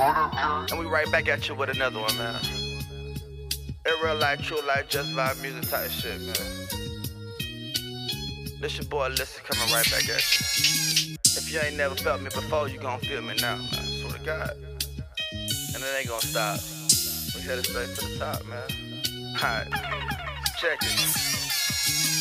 And we right back at you with another one, man. In real life, true life, just vibe music type shit, man. This your boy Lysten coming right back at you. If you ain't never felt me before, you gon' feel me now, man. Swear to God. And it ain't gonna stop. We headed straight to the top, man. Alright, check it.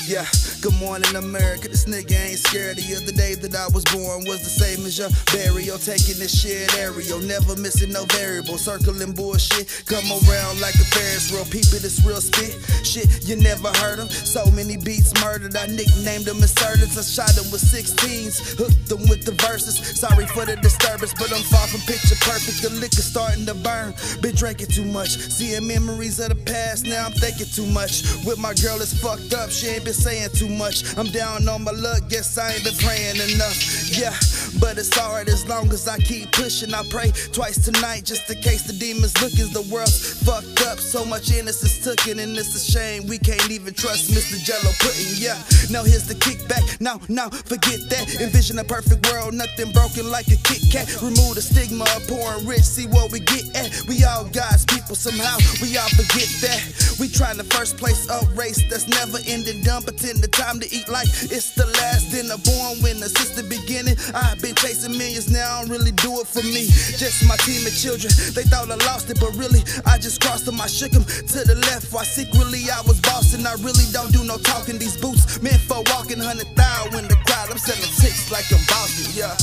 Yeah, good morning, America. This nigga ain't scared. The other day that I was born was the same as your burial. Taking this shit aerial, never missing no variable. Circling bullshit, come around like a Ferris wheel. People, this real spit. Shit, you never heard them. So many beats murdered. I nicknamed them assertives. I shot them with 16s, hooked them with the verses. Sorry for the disturbance, but I'm far from picture perfect. The liquor starting to burn. Been drinking too much, seeing memories of the past. Now I'm thinking too much. With my girl, it's fucked up. She ain't been saying too much. I'm down on my luck, guess I ain't been praying enough. Yeah, but it's alright as long as I keep pushing. I pray twice tonight just in case the demons look as the world's fucked up. So much innocence taken, and it's a shame we can't even trust Mr. Jello Pudding. Yeah, now here's the kickback. Now, now, forget that. Envision a perfect world, nothing broken like a Kit Kat. Remove the stigma of poor and rich, see what we get at. We all God's people somehow, we all forget that. We trying to first place a race that's never ending done pretend the time to eat like it's the last dinner. Born winner since the beginning. I've been chasing millions, now I don't really do it for me. Just my team of children. They thought I lost it, but really I just crossed them. I shook them to the left. While secretly I was bossing. I really don't do no talking. These boots meant for walking hundred thousand in the crowd. I'm selling ticks like I'm bossing. Yeah.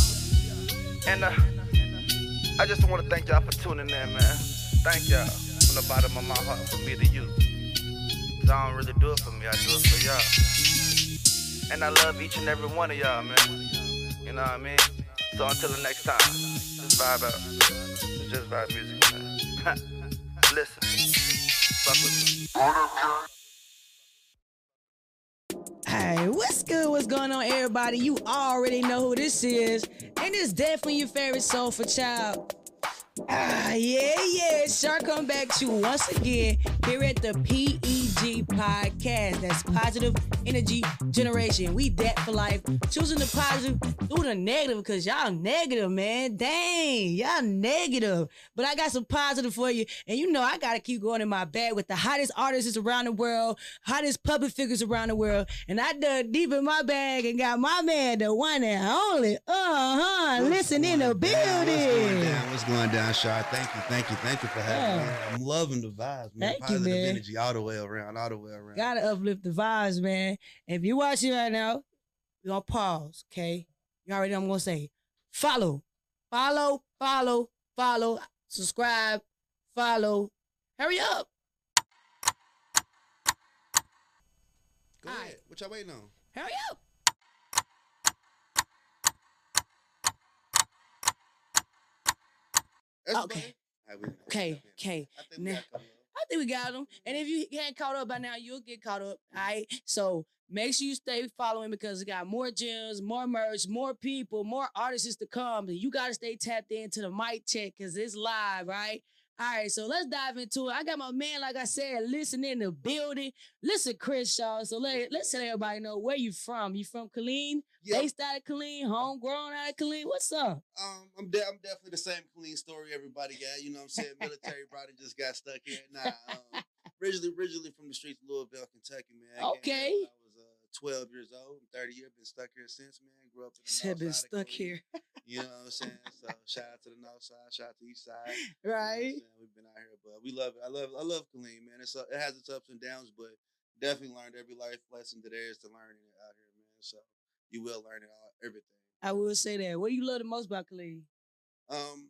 And uh, I just want to thank y'all for tuning in, man. Thank y'all from the bottom of my heart for me to you. Cause I don't really do it for me, I do it for y'all. And I love each and every one of y'all, man. You know what I mean? So until the next time, just vibe out. It's just vibe music, man. Listen, fuck with me. Hey, what's good? What's going on, everybody? You already know who this is, and it's definitely your favorite soulful child. Ah, yeah, yeah. Shark come back to once again here at the Podcast. That's positive energy generation. We that for life. Choosing the positive through the negative because y'all negative, man. Dang, y'all negative. But I got some positive for you. And you know, I got to keep going in my bag with the hottest artists around the world, hottest public figures around the world. And I dug deep in my bag and got my man, the one and only, uh huh, Lysten in the What's going building. down? What's going down, Shaw? Thank you, thank you, thank you for having me. I'm loving the vibes, man. Thank you, Positive man. energy all the way around, all the way around. Gotta uplift the vibes, man. If you're watching right now, we're gonna pause, okay? You already know I'm gonna say follow, follow, follow, follow, subscribe, follow. Hurry up. Go All ahead. right. What y'all waiting on? Hurry up. Everybody? Okay. Right, Okay, okay. I think we Now- got coming up. I think we got them. And if you ain't caught up by now, you'll get caught up. All right. So make sure you stay following because we got more gems, more merch, more people, more artists to come. And you gotta stay tapped into the mic check because it's live, right? All right, so let's dive into it. I got my man, like I said, Lysten in the building. Listen, Chris Shaw. So let, let's let everybody know where you from. You from Killeen? Yeah, Based out of Killeen? Homegrown out of Killeen? What's up? um, I'm, de- I'm definitely the same Killeen story everybody got. You know what I'm saying? Military brother just got stuck here. Nah, um, originally, originally from the streets of Louisville, Kentucky, man. I Okay. 12 years old. I'm 30 years. Been stuck here since, man. Grew up in the Said been stuck here. You know what I'm saying? So shout out to the north side, shout out to east side. You know Right? We've been out here, but we love it. I love I love Killeen, man. It's it has its ups and downs, but definitely learned every life lesson that there is to learn in it out here, man. So you will learn it all everything. I will say that. What do you love the most about Killeen? Um,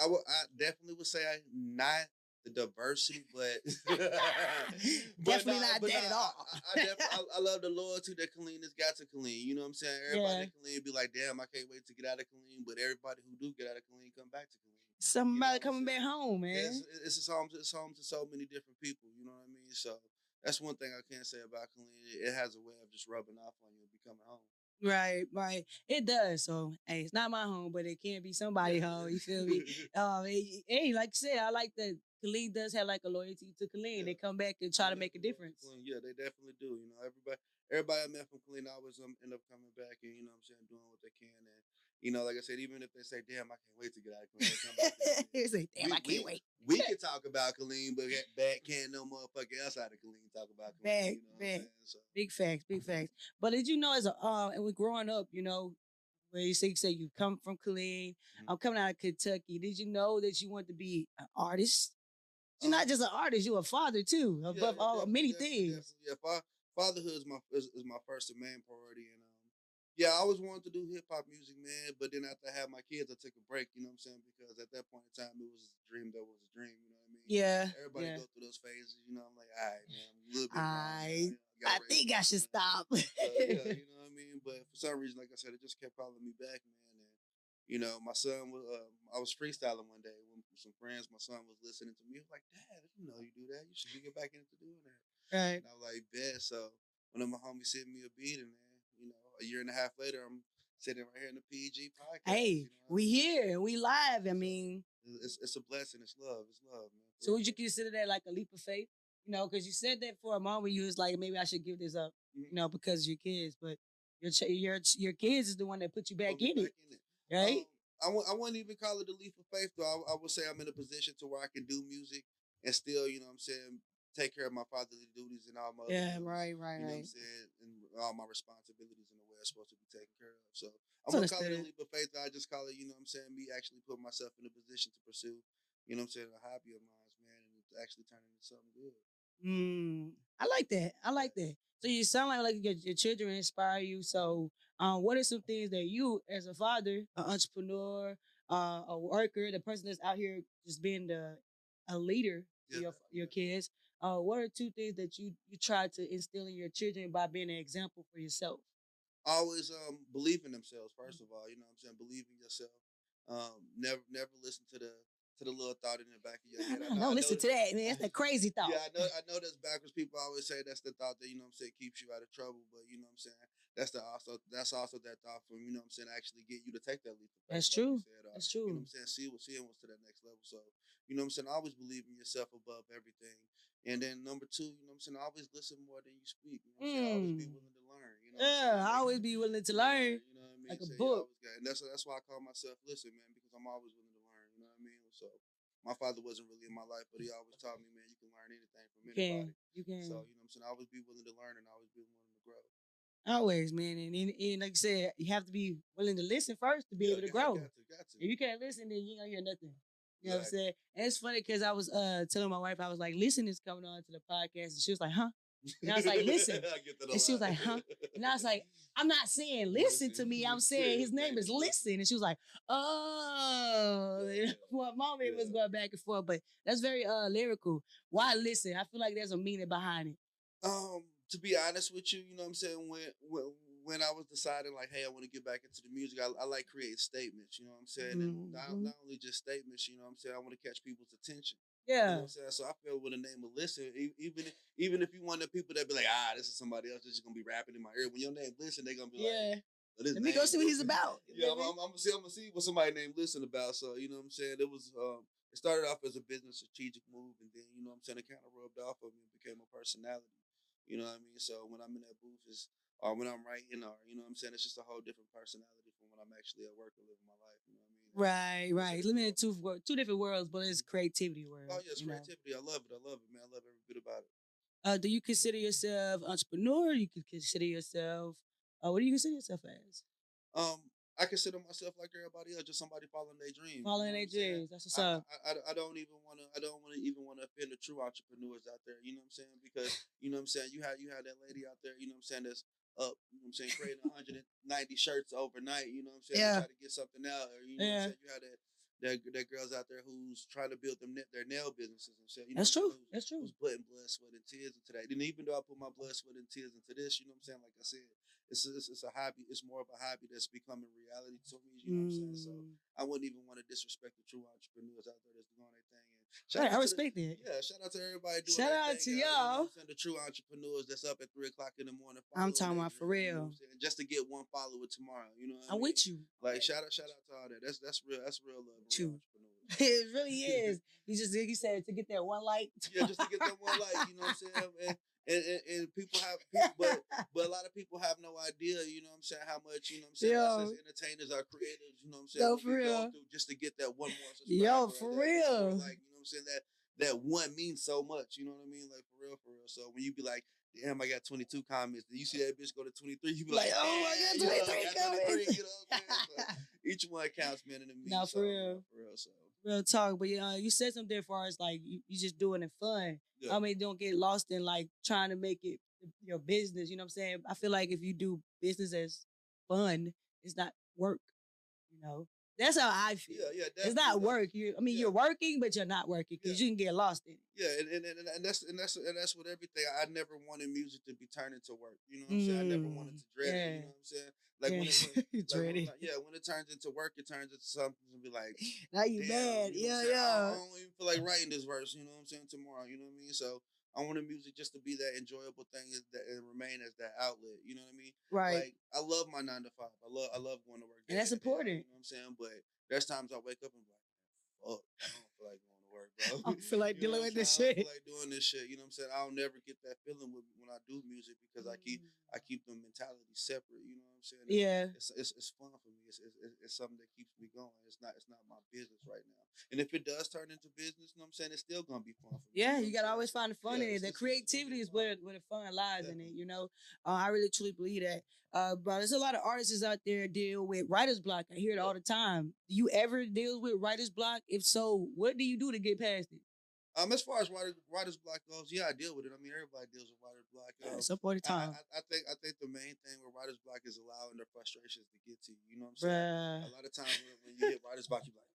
I would I definitely would say I not the diversity, but Definitely nah, not but that at all. I, I, def- I, I love the loyalty that Killeen has got to Killeen. You know what I'm saying? Everybody Yeah. at Killeen be like, damn, I can't wait to get out of Killeen, but everybody who do get out of Killeen come back to Killeen. Somebody what I'm coming back home, man. It's, it's just home. It's home to so many different people. You know what I mean? So that's one thing I can't say about Killeen. It has a way of just rubbing off on you and becoming home. Right, right. It does. So, hey, it's not my home, but it can be somebody home. You feel me? Um, hey, like you said, I like that Killeen does have like a loyalty to Killeen. They come back and try to make a difference. Yeah, they definitely do. You know, everybody, everybody I met from Killeen always um, end up coming back and you know what I'm saying, doing what they can. And you know, like I said, even if they say, "Damn, I can't wait to get out of Killeen," come back to Killeen." It's like, damn, We- I can't we- wait. we can talk about Killeen, but bad can't no motherfucker else out of Killeen talk about Killeen. Bad, you know So, Big facts, big facts. But did you know as a uh and we growing up, you know, where you say you say you come from Killeen, Mhm. I'm coming out of Kentucky. Did you know that you want to be an artist? You're not just an artist, you're a father too. Above yeah, all definitely, many definitely, things. definitely. Yeah, fatherhood is my is, is my first and main priority, and um, yeah, I always wanted to do hip hop music, man. But then after I had my kids, I took a break. You know what I'm saying? Because at that point in time, it was a dream that was a dream. You know what I mean? Yeah. Everybody yeah. go through those phases. You know, I'm like, all right, man, I'm a little bit. I- you I think I should son." stop. So, yeah, you know what I mean. But for some reason, like I said, it just kept calling me back, man. And you know, my son was. Um, I was freestyling one day some friends. My son was listening to me. He was like, "Dad, you know you do that. You should be get back into doing that." right. And I was like, "Bet." So one of my homies sent me a beat, and then you know, a year and a half later, I'm sitting right here in the PG podcast. Hey, you know? we here, we live. I mean, It's, it's a blessing. It's love. It's love, man. So would you consider that like a leap of faith? You know, because you said that for a moment, you was like, maybe I should give this up, Mhm. you know, because of your kids. But your ch- your your kids is the one that put you back in it, in it. right? Um, I w- I wouldn't even call it a leap of faith, though. I, I would say I'm in a position to where I can do music and still, you know what I'm saying, take care of my fatherly duties and all my yeah, duties, right, right, You know what right. I'm saying? And all my responsibilities in the way I'm supposed to be taken care of. So It's I wouldn't call it a leap of faith. I just call it, you know what I'm saying, me actually putting myself in a position to pursue, you know what I'm saying, a hobby of mine, man, and to actually turning into something good. Mm, I like that. I like that. So you sound like like your, your children inspire you. So, um, what are some things that you, as a father, an entrepreneur, uh, a worker, the person that's out here just being the a leader Yeah, your your kids, uh, what are two things that you you try to instill in your children by being an example for yourself? always um believe in themselves first of all you know what i'm saying? Believe in yourself. Um never never listen to the to the little thought in the back of your head I Don't know- I know Lysten to that, man. That's a crazy thought. yeah i know i know that's backwards people always say that's the thought that you know i'm saying keeps you out of trouble but you know what i'm saying that's the also that's also that thought from you know i'm saying actually get you to take that leap of That's like true. said, uh, That's true. you know what i'm saying see what seeing what's to that next level so you know what i'm saying always believe in yourself above everything and then number two, you know what I'm saying? Always listen more than you speak. You know what I'm saying? Always be Mm. willing to learn. You know Yeah. I Like, always be willing to learn. You know what I mean? like a So book. got- and that's that's why I call myself listen, man, because I'm always So my father wasn't really in my life, but he always taught me, man, you can learn anything from You can, anybody. you can. So you know what I'm saying? I Always be willing to learn and always be willing to grow. Always, man. And, and, and like you said, you have to be willing to listen first to be Yeah, able to got- grow. Got to, got to. If you can't listen, then you ain't gonna hear nothing. You know what I'm saying? And it's funny because I was uh telling my wife, I was like, Lysten is coming on to the podcast. And she was like, huh? And I was like, listen. I get that a And she was like, huh? And I was like, I'm not saying listen to me. I'm saying his name is Lysten. And she was like, oh. Yeah. well, mom and was going back and forth, but that's very uh lyrical. Why listen? I feel like there's a meaning behind it. Um, to be honest with you, you know what I'm saying. When when when I was deciding like, hey, I want to get back into the music, I, I like creating statements. You know what I'm saying, and not, not only just statements. You know what I'm saying. I want to catch people's attention. Yeah. You know what I'm saying? So I feel with the name of Lysten, e- even if, even if you one of the people that be like, ah, this is somebody else that's just gonna be rapping in my ear. When your name Lysten, they gonna be like, Yeah. "Oh, Let me go see what he's about. Yeah, I'm, I'm, I'm gonna see. I'm gonna see what somebody named Lysten about. So you know what I'm saying. It was. Um, it started off as a business strategic move, and then you know what I'm saying. It kind of rubbed off of me and became a personality. You know what I mean? So when I'm in that booth, is or when I'm writing, or you know what I'm saying, it's just a whole different personality from when I'm actually at work or living my life. You know what I mean? Right, right. Limited two two different worlds, but it's creativity world. Oh yes, you know? creativity. I love it. I love it, man. I love every bit about it. Uh, do you consider yourself entrepreneur? You could consider yourself. Uh, what do you consider yourself as? Um, I consider myself like everybody else, just somebody following their dreams. Following their what I'm saying? dreams. That's what's I, up. I, I- I don't even want to. I don't want to even want to offend the true entrepreneurs out there. You know what I'm saying? Because you know what I'm saying. You had you have that lady out there. You know what I'm saying? That's up. You know what I'm saying? Creating 190 shirts overnight. You know what I'm saying? Yeah. Try to get something out. Or you know Yeah. what I'm saying? You have that. That, that girls out there who's trying to build them their nail businesses and shit. You know That's true. Who's- That's true. who's putting blood, sweat, and tears into that. And even though I put my blood, sweat, and tears into this, you know what I'm saying? Like I said, it's it's, it's a hobby. It's more of a hobby that's becoming reality to me. You know what I'm saying? So Mm. I wouldn't even want to disrespect the true entrepreneurs out there that's doing thing. And I out to the- respect that. yeah, shout out to everybody doing Shout out thing to out, you know y'all. saying? the true entrepreneurs that's up at three o'clock in the morning. I'm talking about for dream, you know real. what I'm saying? Just to get one follower tomorrow. You know I'm mean? with you. Like shout out, shout out to all that. That's that's real. That's real love. True. Real it really is. You just you said to get that one like. yeah, just to get that one like, you know what I'm saying? And, and, and, and people have, people, but but a lot of people have no idea. You know what I'm saying? How much you know what I'm saying? Us Yo. as entertainers, our creators. You know what I'm saying? No, for real. Just to get that one more. Yo, for real. Like you know I'm saying? That that one means so much. You know what I mean? Like for real, for real. So when you be like. Damn, I got 22 comments. Then you see that bitch go to 23. You be like, oh, I "Damn, got you know, 23 got 23," comments. You know? So, each one counts, man, in the Nah, so, for real. For real. So Real talk, but uh, you said something as far as like you, you just doing it fun. Yeah. I mean, don't get lost in like trying to make it your business. You know what I'm saying? I feel like if you do business as fun, it's not work. You know, that's how I feel. yeah, yeah. it's not work. You, I mean, Yeah. you're working, but you're not working because you can get lost in it. Yeah, and, and, and, and that's and that's and that's what everything. I never wanted music to be turned into work. You know what I'm saying? I never wanted to dread it. Mm, You know what I'm saying? Like when it, when, like when, like, yeah, when it turns into work, it turns into something to be like, Now you mad? you know Yeah, yeah. I don't even feel like writing this verse. You know what I'm saying? Tomorrow, you know what I mean? So I wanted music just to be that enjoyable thing is that and remain as that outlet. You know what I mean? Right. Like I love my nine to five. I love I love going to work. And that's day important. You know what I'm saying? But there's times I wake up and be like, fuck, I don't feel like going to work, bro. I feel like You dealing with this? I shit. don't feel like doing this shit. You know what I'm saying? I'll never get that feeling with when I do music because I keep I mm. keep the mentality separate. You know what I'm saying? Yeah. It's, it's, it's fun for me. It's, it's, it's- it's something that keeps me going. It's not it's not my business right now. And if it does turn into business, you know what I'm saying? It's still gonna be fun for me. Yeah, you gotta always find the fun Yeah, in it. The it's- it's creativity is where where the fun lies in it. You know, uh, I really truly believe that. Uh, but there's a lot of artists out there deal with writer's block. I hear it all the time. Do you ever deal with writer's block? If so, what do you do to get past it? Um, as far as writer, writer's block goes, yeah, I deal with it. I mean, everybody deals with writer's block. Um, At some point in I, time, I, I think I think the main thing with writer's block is allowing their frustrations to get to you. You know what I'm saying? bruh. A lot of times when, when you hit writer's block, you're like,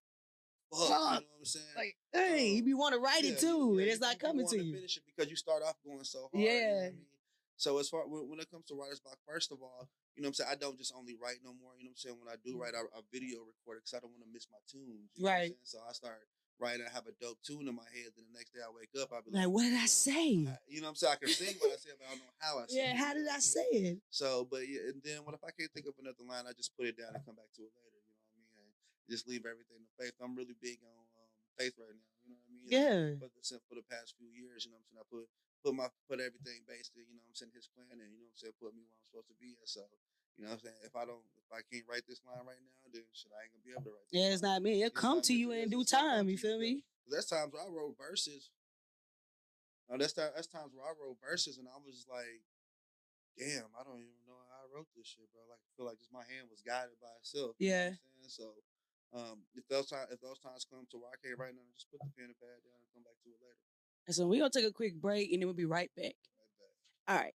fuck, you know what I'm saying? Like, hey, you be want to write it too, yeah, and it's not coming wanna you. Finish it because you start off going so hard. you know Yeah. I mean? So as far when, when it comes to writer's block, first of all, you know what I'm saying. I don't just only write no more. You know what I'm saying. When I do write, I, I video record it because I don't want to miss my tunes. You know Right. What I'm? So I start writing. I have a dope tune in my head. Then the next day I wake up, I'll be like, Like, what did I say? I- you know what I'm saying. I can sing what I said, but I don't know how I said. Yeah, how did I say it? So, but yeah, and then what if I can't think of another line? I just put it down and come back to it later. You know what I mean? And just leave everything to faith. I'm really big on um, faith right now. You know what I mean? Yeah. For the since for the past few years, you know what I'm saying. I put put my put everything based in, you know what I'm saying, his plan, and you know what I'm saying, put me where I'm supposed to be at. So, you know what I'm saying. If I don't, if I can't write this line right now, then shit, I ain't gonna be able to write. This Yeah, it's line. not me. It'll It's come to you in due it's gonna come time. You feel me? That's times where I wrote verses. Now that's time, that's times where I wrote verses and I was just like, damn, I don't even know how I wrote this shit, bro. Like I feel like just my hand was guided by itself. you know Yeah. what I'm saying? So um if those times if those times come to where I can't write nothing, just put the pen and pad down and come back to it later. And so we're gonna take a quick break and then we'll be right back. Right back. All right.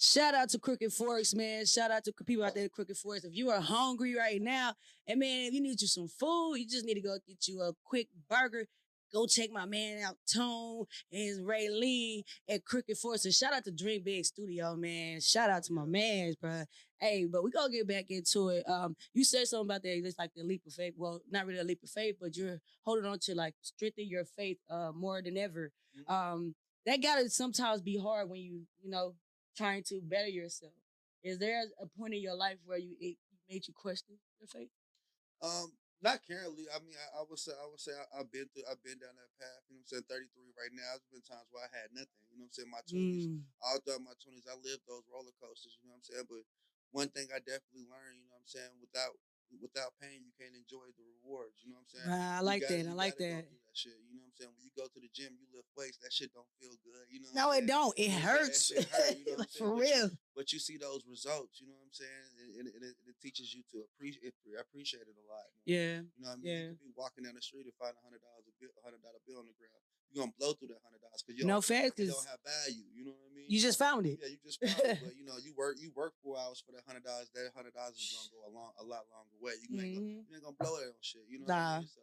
Shout out to Crooked Forks, man. Shout out to people out there at Crooked Forks. If you are hungry right now, and man, if you need you some food, you just need to go get you a quick burger. Go check my man out, Tone and Ray Lee at Crooked Forks. And shout out to Dream Big Studio, man. Shout out to my mans, bro. Hey, but we gonna get back into it. Um, you said something about that, it's like the leap of faith. Well, not really a leap of faith, but you're holding on to like strengthen your faith uh more than ever. Mhm. Um, that gotta sometimes be hard when you, you know, trying to better yourself. Is there a point in your life where you it made you question your faith? Um, not currently. I mean, I, I would say I would say I, I've been through I've been down that path. You know what I'm saying? 33 right now. There's been times where I had nothing. You know what I'm saying? My 20s, Mm, all throughout my twenties, I lived those roller coasters. You know what I'm saying? But one thing I definitely learned, you know what I'm saying, without without pain, you can't enjoy the rewards. You know what I'm saying? I like gotta- that. I like that. that shit. You know what I'm saying? When you go to the gym, you lift weights. That shit don't feel good. You know? No, it don't. It hurts. hurt, you know like for? But you- real. But you see those results. You know what I'm saying? And, and, and it, it teaches you to appreciate appreciate it a lot. man. Yeah. You know what I mean? Yeah. You could be walking down the street and find a hundred dollars a bill, a hundred dollar bill on the ground. You're gonna blow through that hundred dollars because you No don't, facts, it 'cause don't have value. You know what I mean? You just found it. yeah, you just found it, but you know, you work you work four hours for that hundred dollars. That hundred dollars is gonna go a long a lot longer way. You ain't, gonna, Mhm. you ain't gonna blow it on shit. You know Nah. what I mean? So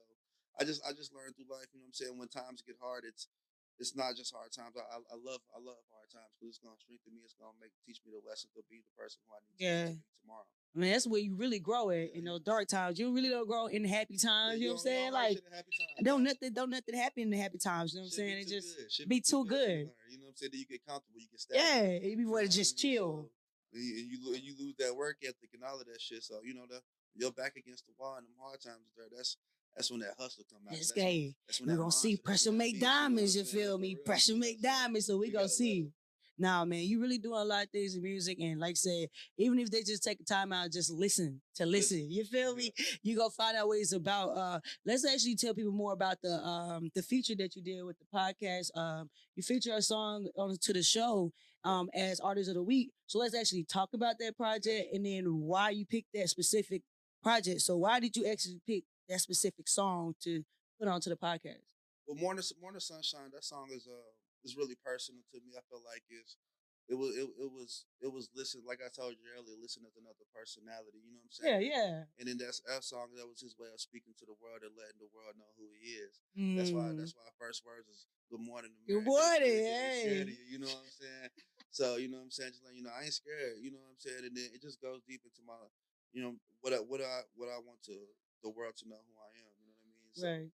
I just I just learned through life. You know what I'm saying? When times get hard, it's it's not just hard times. I, I, I love I love hard times because it's gonna strengthen me. It's gonna make teach me the lesson to be the person who I need Yeah. to be tomorrow. I mean, that's where you really grow at in those dark times. You really don't grow in the happy times. You know what I'm saying? Like, shit in happy times. don't nothing, don't nothing happen in the happy times. You know what I'm saying? It just. Be too good. You know what I'm saying? Then you get comfortable. You get stagnant. yeah, you be want to just chill. So, and you, and you lo- and you lose that work ethic and all of that shit. So you know the you're back against the wall and them hard times there. That's that's when that hustle come out. This That's when- that's when We're gonna see pressure make beast, you know what diamonds, you feel me? Pressure make diamonds, so we gonna see. Nah, man, you really doing a lot of things in music, and like I said, even if they just take the time out, just listen to Lysten. You feel me? You go find out what it's about. Uh, let's actually tell people more about the um the feature that you did with the podcast. Um, you feature a song on to the show um as artist of the week. So let's actually talk about that project and then why you picked that specific project. So why did you actually pick that specific song to put onto the podcast? Well, Morning Morning Sunshine, that song is uh is really personal to me. I feel like it's it was it, it was it was Lysten like I told you earlier, Lysten as another personality. You know what I'm saying? Yeah, yeah. And then that's that song that was his way of speaking to the world and letting the world know who he is. That's why Mm. that's why first words is good morning. Good America. morning, good to hey. you, You know what I'm saying? so you know what I'm saying? Just like you know, I ain't scared. You know what I'm saying? And then it just goes deep into my, you know, what I what I what I want to the world to know who I am. You know what I mean? So Right.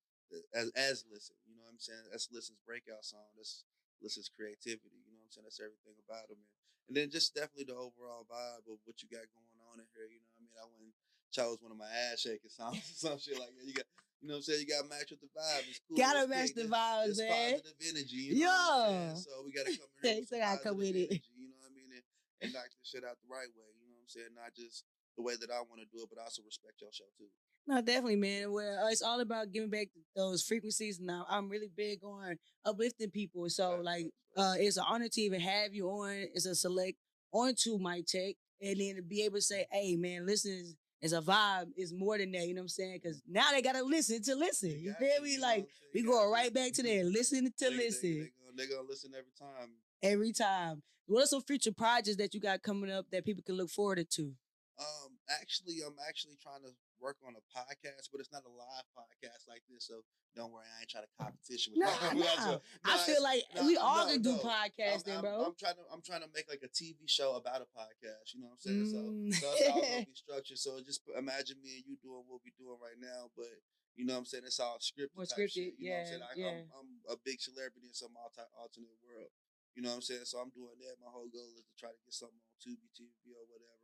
as as Lysten, you know what I'm saying? That's Lysten's breakout song. That's Lysten's creativity. You know what I'm saying? That's everything about him. And, and then just definitely the overall vibe of what you got going on in here. You know what I mean? I went chose one of my ass shaking songs or some shit like that. You got you know what I'm saying? You gotta match with the vibe. It's cool. Gotta match the vibes, it's man. positive energy. You know. So we gotta come in here still gotta come with it. You know what I mean? And, and knock the shit out the right way. You know what I'm saying? Not just the way that I want to do it, but also respect your show too. No, definitely, man. Well, it's all about giving back those frequencies. Now, I'm really big on uplifting people. So, like, uh, it's an honor to even have you on. It's a select onto my tech, and then to be able to say, "Hey, man, listen." Is, is a vibe It's more than that, you know what I'm saying? Because now they gotta listen to Lysten. You feel me? Like what I'm saying? we going right back to there, listen to They- they- listen They, gonna, they gonna listen every time. every time. What are some future projects that you got coming up that people can look forward to? Um, actually, I'm actually trying to work on a podcast, but it's not a live podcast like this. So don't worry, I ain't trying to competition with Nah, y'all. We got nah. I feel like nah, we all can do podcasting, I'm, bro. I'm, I'm trying to I'm trying to make like a TV show about a podcast. You know what I'm saying? Mm. So, so it's all gonna be structured. So just imagine me and you doing what we're doing right now, but you know what I'm saying? It's all scripted. More type scripted, shit, you know what I'm saying? yeah, I, I'm, I'm a big celebrity in some alter, alternate world. You know what I'm saying? So I'm doing that. My whole goal is to try to get something on Tubi TV or whatever.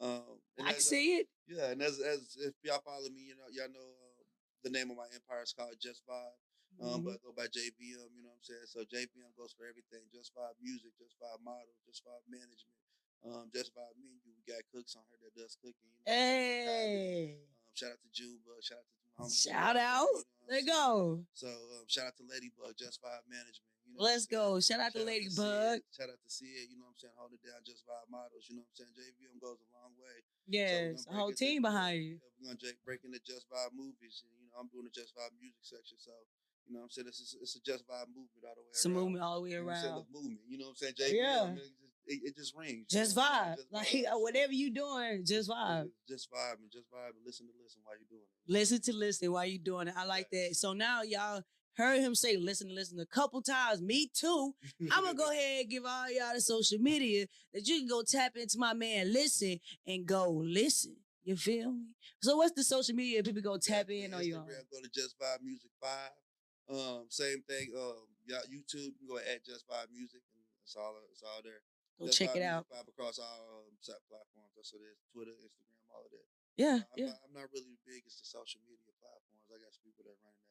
Um, I can see it. yeah, and as as if y'all follow me, you know, y'all know uh, the name of my empire is called Just Vibe. Um, Mhm. but I go by JVM, you know what I'm saying? So JVM goes for everything. Just Vibe music, Just Vibe model, Just Vibe management, um, Just Vibe menu. We got cooks on here that does cooking. You know, Hey, Um, shout out to Juba. Shout out to my homie shout out. you know go. So um, shout out to Ladybug, Just Vibe management. You know what I'm Let's go. Shout out to Ladybug. Shout out to Sid, you know what I'm saying? Hold it down, Just Vibe models. You know what I'm saying? JVM goes a long way. Yes, a So whole team behind you. yeah, We're gonna break into Just Vibe movies, and you know I'm doing the Just Vibe music section. So you know what I'm saying it's a, it's a Just Vibe movement all the way around. It's a around. movement all the way You know what I'm saying? around. The movement. You know what I'm saying? JVM, Yeah. it, just, it, it just rings. Just what I'm vibe. Like whatever you doing, just vibe. Just, just vibe and just vibe and listen to Lysten while you're doing it. Listen to Lysten while you're doing it. I like that. So now y'all heard him say listen listen a couple times. Me too. I'm gonna go ahead and give all y'all the social media that you can go tap into my man Lysten and go listen. You feel me? So what's the social media people go tap in on you? Go to Just Vibe Music Five. Um, same thing. Um, yeah, YouTube. You can go at Just Vibe Music, and it's all it's all there. Go Just check Vibe it Music out. Five across all um, platforms. That's what it is. Twitter, Instagram, all of that. Yeah, I'm, yeah. not, I'm not really big as the social media platforms. I got people that are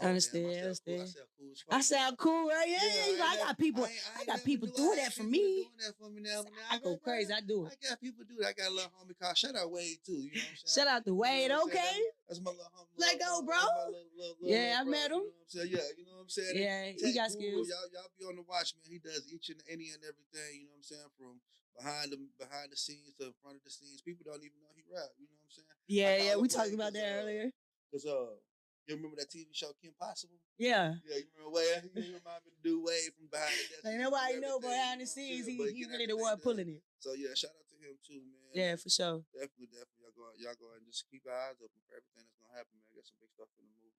running that for. I understand, I I sound cool. understand. I cool. I sound cool, right? Yeah, Yeah, yeah. I got people. ain't- I ain't got people do- doing that for me. That for me now. now I go crazy. I do it. I got people do that. I got a little homie called Shout Out Wade too. You know what I'm saying? Shout out to You know Wade, I'm saying? okay? That's, my little homie. Let go, bro. little- little- little- Yeah, I little met him. You know what I'm saying? Yeah, you know what I'm saying? Yeah, he got skills. Y'all, y'all be on the watch, man. He does each and any and everything. You know what I'm saying? From behind the behind the scenes to in front of the scenes. People don't even know he rap. You know what I'm saying? Yeah, yeah. We talked about that uh, earlier. Cause uh, you remember that TV show Kim Possible? Yeah. Yeah, you remember Wade? You of the dude Wade from behind the desk. Like nobody know behind the you know what I'm scenes. He, he really the one pulling it. So yeah, shout out to him too, man. Yeah, for sure. Definitely, definitely. Y'all go, y'all go and just keep your eyes open for everything that's gonna happen, man. Got some big stuff in the movement.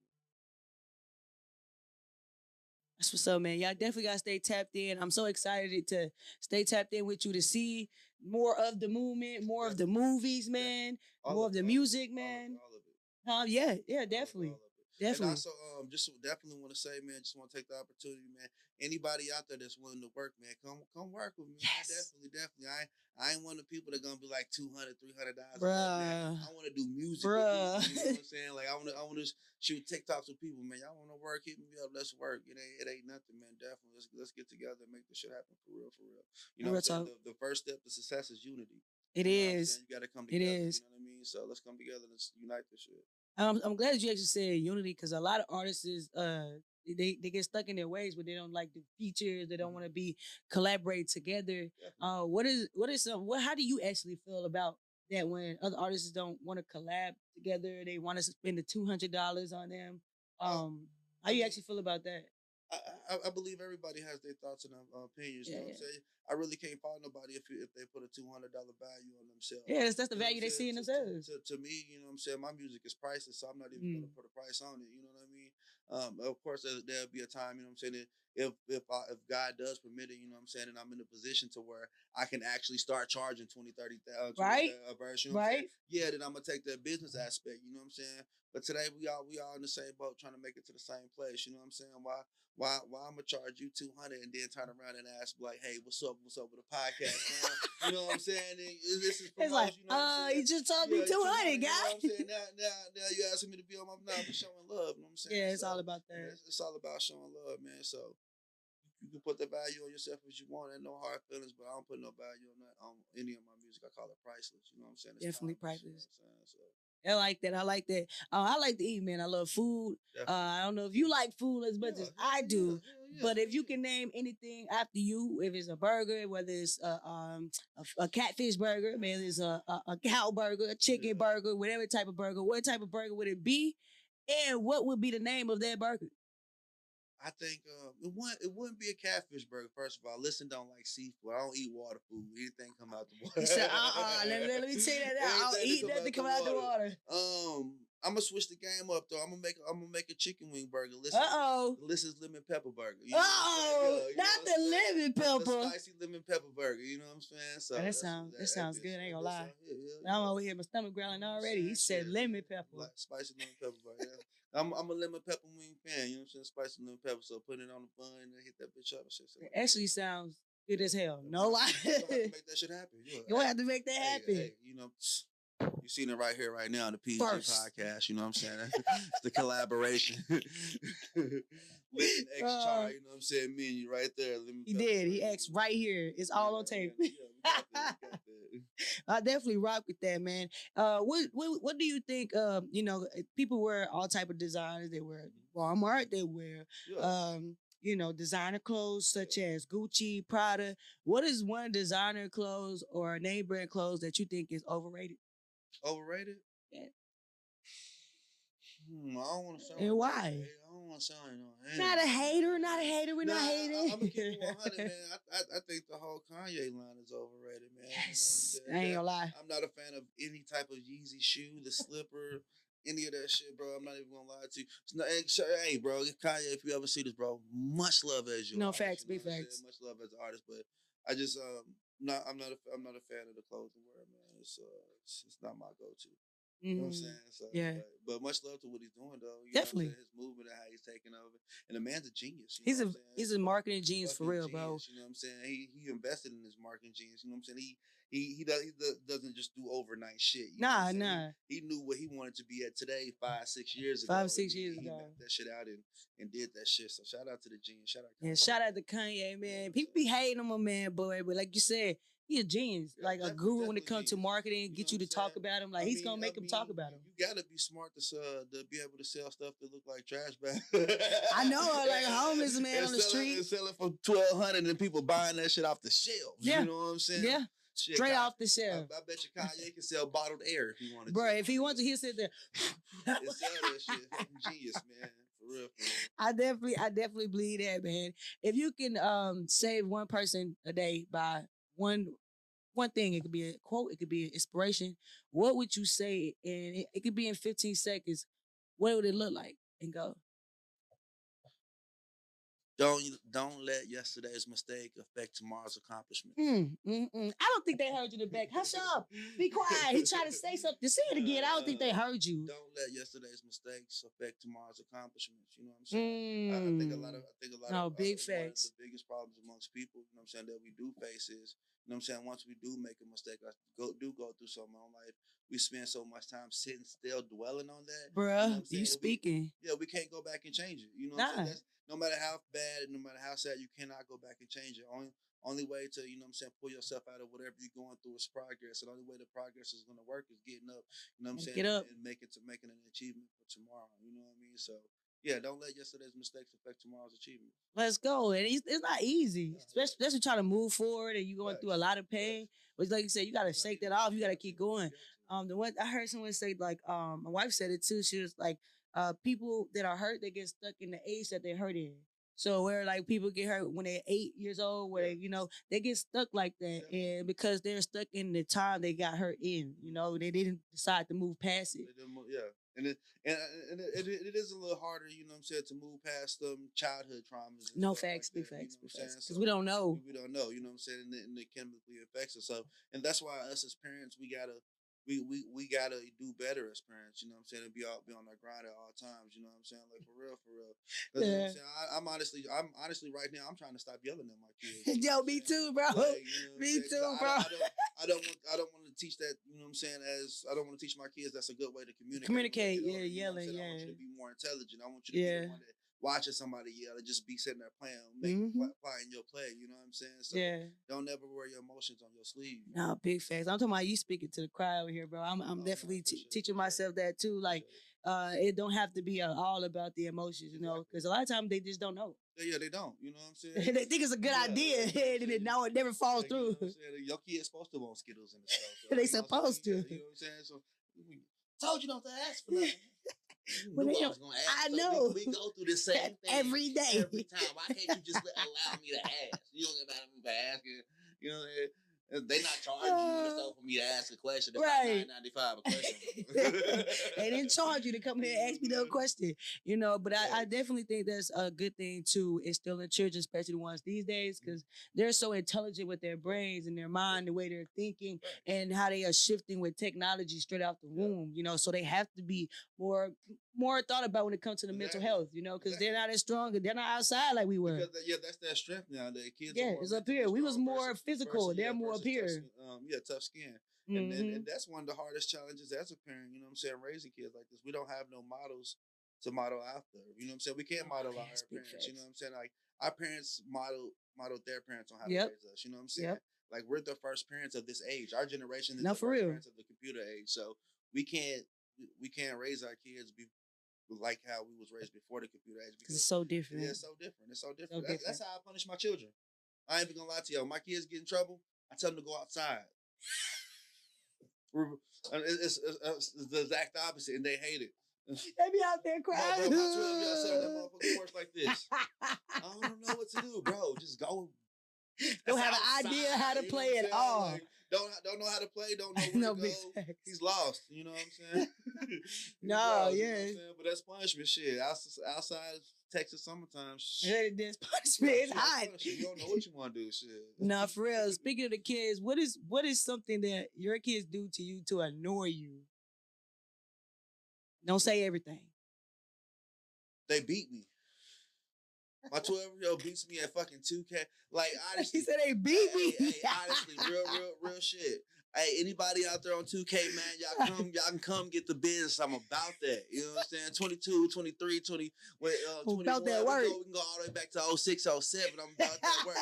That's what's up, man. Y'all definitely gotta stay tapped in. I'm so excited to stay tapped in with you to see more of the movement, more of the movies, man, All more of of the all music, all of man. All of it. Um, yeah, yeah, definitely, all of it. Definitely. And also, um, just definitely want to say, man, just want to take the opportunity, man. Anybody out there that's willing to work, man, come come work with me. Yes. Definitely, definitely. I I ain't one of the people that gonna be like 200 300 dollars. I want to do music. Bruh. People, you know what I'm saying? Like I want to I want to shoot TikToks with people, man. Y'all want to work? Hit me up. Let's work. It ain't it ain't nothing, man. Definitely. Let's let's get together and make this shit happen for real, for real. You know, what I'm. The, the first step to success is unity. It You know is. You got to come It together. is. You know what I mean? So let's come together. Let's unite this shit. Um, I'm glad that you actually said unity because a lot of artists is uh they they get stuck in their ways, but they don't like the features. They don't Mm-hmm. want to be collaborate together. Uh, what is what is some what? How do you actually feel about that when other artists don't want to collab together? They want to spend the two hundred dollars on them. Oh, Um, how you actually feel about that? I, I, believe everybody has their thoughts and uh, opinions. You Yeah, know what I'm saying? I really can't fault nobody if you, if they put a two hundred dollar value on themselves. Yeah, that's, that's the You value they see in saying? To- to- themselves. To, to, me, you know what I'm saying? My music is priceless, so I'm not even Mm. gonna put a price on it. You know what I mean? Um, of course, there, there'll be a time, you know what I'm saying? If if I, if God does permit it, you know what I'm saying, and I'm in a position to where I can actually start charging 20, 30 thousand Right. a verse, you know? Right? yeah, then I'm gonna take that business aspect. You know what I'm saying? But today we all we all in the same boat, trying to make it to the same place. You know what I'm saying? Why why why I'm gonna charge you two hundred and then turn around and ask like, hey, what's up? What's up with the podcast? Man? you know what I'm saying? And this is It's like, you know uh, you just told Yeah, me two hundred, you know guy. what I'm saying? Now, now, now you asking me to be on my now, but showing love. You know what I'm saying? Yeah, it's So, all about that. It's, it's all about showing love, man. So you can put the value on yourself as you want, and no hard feelings. But I don't put no value on that on any of my music. I call it priceless. You know what I'm saying? It's Definitely timeless, you know? So, I like that. I like that. Uh, I like to eat, man. I love food. Uh, I don't know if you like food as much Yeah, as I do. yeah, yeah, But if you can name anything after you, if it's a burger, whether it's a um a, a catfish burger, man, it's a, a a cow burger, a chicken burger, whatever type of burger, what type of burger would it be, and what would be the name of that burger? I think um, it wouldn't it wouldn't be a catfish burger. First of all, listen, don't like seafood. I don't eat water food. Anything come out the water. He said, "Uh, uh let, me- let me tell you that. I'll Anything eat that to come out the water." Um, I'm gonna switch the game up though. I'm gonna make I'm gonna make a chicken wing burger. Listen, Uh oh. this is lemon pepper burger. You know what I'm saying? Oh, you know not the lemon The pepper. spicy lemon pepper burger. You know what I'm saying? So that sounds- that sounds good, I ain't gonna lie. yeah, yeah, I'm over here, my stomach growling already. He said lemon pepper. Like spicy lemon pepper burger. I'm I'm a lemon pepper wing fan. You know what I'm saying? Spicy lemon pepper. So putting it on the bun and hit that bitch up and shit. It actually sounds good as hell. No lie. You have to make that shit happen. You have to make that Hey, happen. hey, you know, you seen it right here, right now, on the PG First. podcast. You know what I'm saying? it's the collaboration. Lysten, X Uh, char, you know what I'm saying? Me and you right there. Let me He did. He asked right here. It's all on tape. Yeah, yeah, that, we got that. I definitely rock with that, man. Uh, what what what do you think? Um, you know, people wear all type of designers. They wear Walmart. They wear um, you know, designer clothes such as Gucci, Prada. What is one designer clothes or name brand clothes that you think is overrated? Overrated? Yeah. Hmm, I don't want to sound. And why? I don't want to sound like no hater. Not a hater. Not a hater. We're Nah, not I- hating. I'm gonna keep it 100, man. I, I, I think the whole Kanye line is overrated, man. You know yes, ain't gonna lie. I'm not a fan of any type of Yeezy shoe, the slipper, any of that shit, bro. I'm not even gonna lie to you. It's not, hey, bro, Kanye, if you ever see this, bro, much love as you. No artist, facts, you know I'm facts. Much love as an artist, but I just um not I'm not a I'm not a fan of the clothing wear, man. It's uh it's, it's not my go-to. You know what I'm Mhm. saying? So, Yeah. But, but much love to what he's doing, though. You Definitely. Know what I'm saying? His movement and how he's taking over, and the man's a genius. He's a what I'm saying? he's a marketing genius for real, bro. You know what I'm saying? He he invested in his marketing genius. You know what I'm saying? He he he, does, he doesn't just do overnight shit. Nah, nah. He, he knew what he wanted to be at today five six years ago. Five, six years he ago. that shit out and, and did that shit. So shout out to the genius. Shout out. Yeah, Kanye. shout out to Kanye, man. People be hating on my man, boy, but like you said, he a genius, like a guru when it comes to marketing, You get know you to talk about him. Like I he's mean- gonna make I him talk about him. You gotta be smart to uh, to be able to sell stuff that look like trash bags. I know, like a homeless man And on the street. and selling for twelve hundred, and people buying that shit off the shelves. Yeah. you know what I'm saying? Yeah, Shit, straight Kanye- off the shelf, I bet you Kanye can sell bottled air if he wanted bro. to. Bro, if he wants to, he'll sit there. and sell that shit. Genius, man. For real, for real. I definitely, I definitely believe that, man. If you can um save one person a day by one one thing, it could be a quote, it could be an inspiration. What would you say? And it, it could be in 15 seconds. What would it look like? And go. Don't don't let yesterday's mistake affect tomorrow's accomplishment. Mm, mm, mm. I don't think they heard you in the back. Hush up. Be quiet. He tried to say something. Say it again. I don't think they heard you. Don't let yesterday's mistakes affect tomorrow's accomplishments. You know what I'm saying? I, I think a lot of I think a lot No, of big uh, one of facts. the biggest problems amongst people, you know what I'm saying, that we do face is, you know what I'm saying, once we do make a mistake, or go do go through something in my life, we spend so much time sitting still dwelling on that. Bruh, I'm saying? you We- speaking. Yeah, we can't go back and change it. You know what I'm Nah. no matter how bad, no matter how sad, you cannot go back and change it. Only only way to, you know what I'm saying, pull yourself out of whatever you're going through is progress. And the only way the progress is gonna work is getting up, you know what I'm saying? get up. And making to making an achievement for tomorrow. You know what I mean? So yeah, don't let yesterday's mistakes affect tomorrow's achievement. Let's go. And it's, it's not easy, Nah, especially, especially trying to move forward and you're going through a lot of pain. But like you said, you got to shake that off. You got to keep going. Um, the one I heard someone say, like, um, my wife said it too. She was like, uh, people that are hurt, they get stuck in the age that they're hurt in. So where like people get hurt when they're eight years old, where they, you know, they get stuck like that, Yeah. and because they're stuck in the time they got hurt in, you know, they didn't decide to move past it. They didn't mo- Yeah. And it, and, and it, it, it is a little harder, you know what I'm saying, to move past them childhood traumas. No stuff like facts, big that, you facts, know facts, because So- we don't know. we don't know, you know what I'm saying, and it, and it chemically affects us. So, and that's why us as parents, we gotta, we we we gotta do better as parents. You know what I'm saying, and be out, be on our grind at all times. You know what I'm saying, like for real, for real. 'Cause, you know I'm? I, I'm honestly, I'm honestly right now, I'm trying to stop yelling at my kids. you know Yo, me too, bro. Like, you know Me too, I- bro. I, don't, I don't want, I don't want to teach that. You know what I'm saying? As I don't want to teach my kids that's a good way to communicate. Communicate, yeah, yelling, saying? I want yeah. you to be more intelligent. I want you to be Yeah. the one that watching somebody yell and just be sitting there playing, make, Mhm. applying your play. You know what I'm saying? So Yeah. don't ever wear your emotions on your sleeve. No, big facts. I'm talking about you speaking to the crowd over here, bro. I'm, I'm Oh, definitely te- appreciate it, teaching myself that too. Like, uh, it don't have to be uh, all about the emotions, you know, because a lot of times they just don't know. Yeah, yeah, they don't. You know what I'm saying? they think it's a good Yeah, idea, and then now it never falls Like, you know through. Your kid's supposed to want Skittles in the store. They supposed to. You know what I'm saying? So told you not to ask for nothing. When knew I was gonna ask, I so know. We, we go through the same thing Every day. Every time. Why can't you just allow me to ask? You don't get mad at me for asking. You know, they not charging you in the store for me to ask a question. It's Right. nine ninety five a question. they didn't charge you to come here and ask me no question, you know. But I, I definitely think that's a good thing to instill in children, especially the ones these days, mm. because they're so intelligent with their brains and their mind, the way they're thinking, and how they are shifting with technology straight out the womb. You know, so they have to be more more thought about when it comes to the mental health. You know, because they're not as strong, and they're not outside like we were. Because uh, yeah, that's their strength now. The kids. are Yeah, it's up here. We was more physical. They're yeah, more versus tough Um, yeah, tough skin. And, and, Mhm. and that's one of the hardest challenges as a parent, you know what I'm saying, raising kids like this. We don't have no models to model after. You know what I'm saying? We can't model our Yes, big parents. You know what I'm saying? Like our parents model modeled their parents on how Yep. to raise us. You know what I'm saying? Yep. Like we're the first parents of this age. Our generation is No, the for first real. parents of the computer age. So we can't we- can't raise our kids be like how we was raised before the computer age Because it's so different. yeah, it's so different. It's so different. that's, different. that's how I punish my children. I ain't even gonna lie to y'all. my kids get in trouble, I tell them to go outside. And it's, it's, it's, the exact opposite, and they hate it. They be out there crying. bro, my 12 year old son, that motherfucker like this. I don't know what to do, bro. Just go. Don't That's have an idea how to outside, you know play at all. Like, don't don't know how to play. Don't know where no to go. facts. He's lost. You know what I'm saying? No, lost, you know yeah. I'm saying? But that's punishment shit. Outs- Outside Texas summertime. shit. This punishment is hot. You don't know what you want to do. Shit. Nah, for real. Speaking of the kids, what is what is something that your kids do to you to annoy you? Don't say everything. They beat me. My 12 year old beats me at fucking 2K. Like, honestly. He said they beat hey, me. hey, honestly, real, real, real shit. Hey, anybody out there on 2K, man, y'all come, y'all can come get the business. I'm about that. You know what I'm saying? 22, 23, 20, wait, uh, Who 21. about that we, work? Go, we can go all the way back to 06, 07. I'm about that work.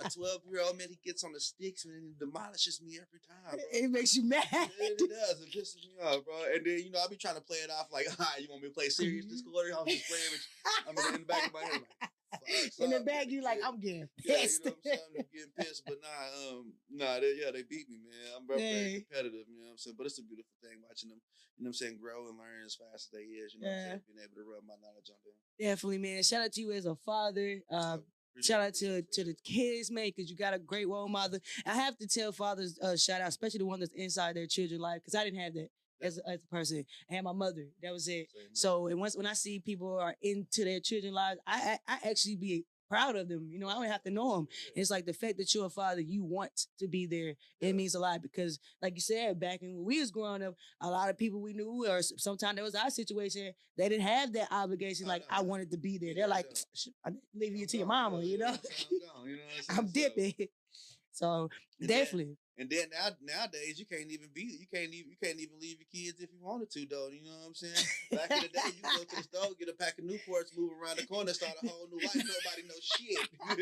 My 12 year old man, he gets on the sticks and he demolishes me every time, bro. it makes you mad. Yeah, it does. It pisses me off, bro. And then, you know, I'll be trying to play it off like, all right, you want me to play serious this quarter? I'm just playing with you. I'm in the back of my head like, In the back, you like. I'm getting pissed. Yeah, you know what I'm saying? I'm getting pissed, but nah, um, nah, they, yeah, they beat me, man. I'm very, Hey. competitive, you know what I'm saying? But it's a beautiful thing watching them, you know what I'm saying, grow and learn as fast as they is, you know what I'm saying? Being able to rub my knowledge on them. Definitely, man. Shout out to you as a father. Appreciate Shout out to to the kids, man, because you got a great role model. I have to tell fathers, uh, shout out, especially the one that's inside their children's life, because I didn't have that as a, as a person. I had my mother. That was it. Same. So, and once when I see people are into their children's lives, I I, I actually be proud of them. You know, I don't have to know them. It's like the fact that you're a father, you want to be there. It means a lot because, like you said, back in when we was growing up, a lot of people we knew, or sometimes that was our situation, they didn't have that obligation. Like I wanted to be there. Yeah, They're like, no. "Sh- I'm leaving you I'm to your mama. You know, I'm gone, you know I'm I'm? So- dipping. So definitely, And then now nowadays you can't even be you can't even you can't even leave your kids if you wanted to though. You know what I'm saying? Back in the day, you go to the store, get a pack of Newports, move around the corner, start a whole new life. Nobody knows shit.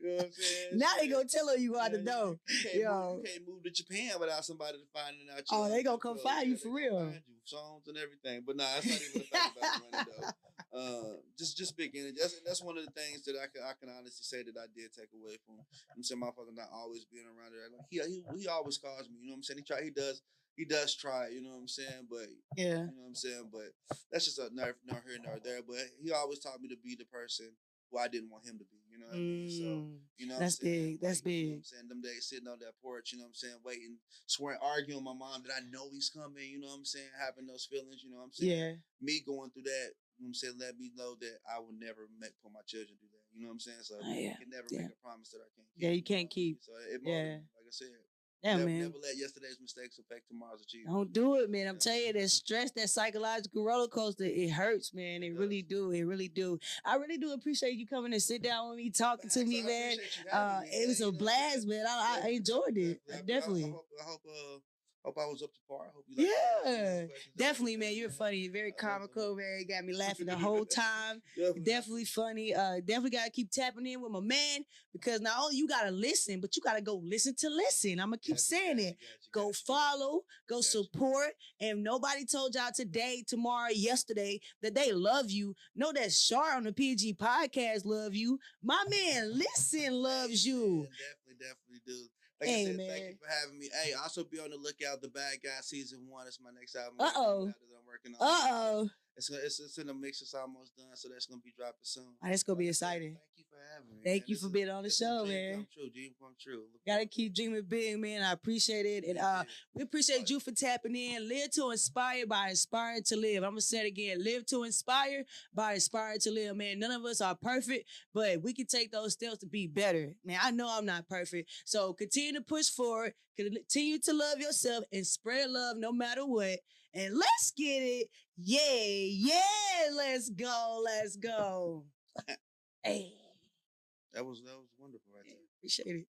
you know what I'm saying? now they gonna tell her you out the Yeah, door. You, you, can't Yo. move, you can't move to Japan without somebody finding out. Oh, they gonna come clothes. find you for real. you, songs and everything. But nah, that's not even the thing about the though. Uh, just just big energy. That's that's one of the things that I can I can honestly say that I did take away from. I'm saying my motherfucker not always being around there. Like he he he always calls me. You know what I'm saying? He try he does he does try. You know what I'm saying? But Yeah. you know what I'm saying? But that's just a nerve, nor here nor there. But he always taught me to be the person who I didn't want him to be. You know what I mean? So Mm. you know, what That's I'm saying? big, that's Waiting, You know what big. I'm saying them days sitting on that porch. You know what I'm saying? Waiting, swearing, arguing with my mom that I know he's coming. You know what I'm saying? Having those feelings. You know what I'm saying? Yeah. Me going through that. You know what I'm saying? Let me know that I will never make put my children through that. You know what I'm saying? So Oh, yeah, I can never yeah. make a promise that I can't. keep. Yeah, you can't what I mean? keep. So it Yeah. like I said. Yeah, never, man. never let yesterday's mistakes affect tomorrow's achievement. Don't do it, man. I'm Yeah. telling you, that stress, that psychological roller coaster, it hurts, man. It It really do. It really do. I really do appreciate you coming and sit down with me, talking to me, I man. appreciate you having Uh, me, it was a You know what I'm saying? blast, man. I, I enjoyed it. I- I- Definitely. I, hope, I hope, uh, hope I was up to par. I hope you like Yeah, Definitely, man. You're funny. Very comical, man. Got me laughing the whole time. Definitely, Definitely funny. Uh, definitely gotta keep tapping in with my man because not only you gotta listen, but you gotta go listen to Lysten. I'm gonna keep Gotcha, saying gotcha, it. gotcha, Go follow, go support. And if nobody told y'all today, tomorrow, yesterday that they love you, know that Shar on the PG podcast love you. My man, Lysten, loves you. definitely, definitely do. Like Hey, I said, thank you for having me. Hey, also be on the lookout. The Bad Guy season one. That's my next album. Uh-oh. that I'm working on. Uh oh. It's, it's it's in the mix. It's almost done, so that's gonna be dropping soon. that's gonna be Like I said, exciting. Thank you for having me. Thank man. you This for is- being on the show, man. True, dream come true. Look Gotta keep dreaming big, man. I appreciate it. And uh, we appreciate you for tapping in. Live to inspire by inspiring to live. I'm gonna say it again. Live to inspire by inspiring to live. Man, none of us are perfect, but we can take those steps to be better. Man, I know I'm not perfect. So continue to push forward, continue to love yourself and spread love no matter what. And let's get it. Yeah, yeah, let's go. Let's go. hey, That was that was wonderful right there. appreciate it.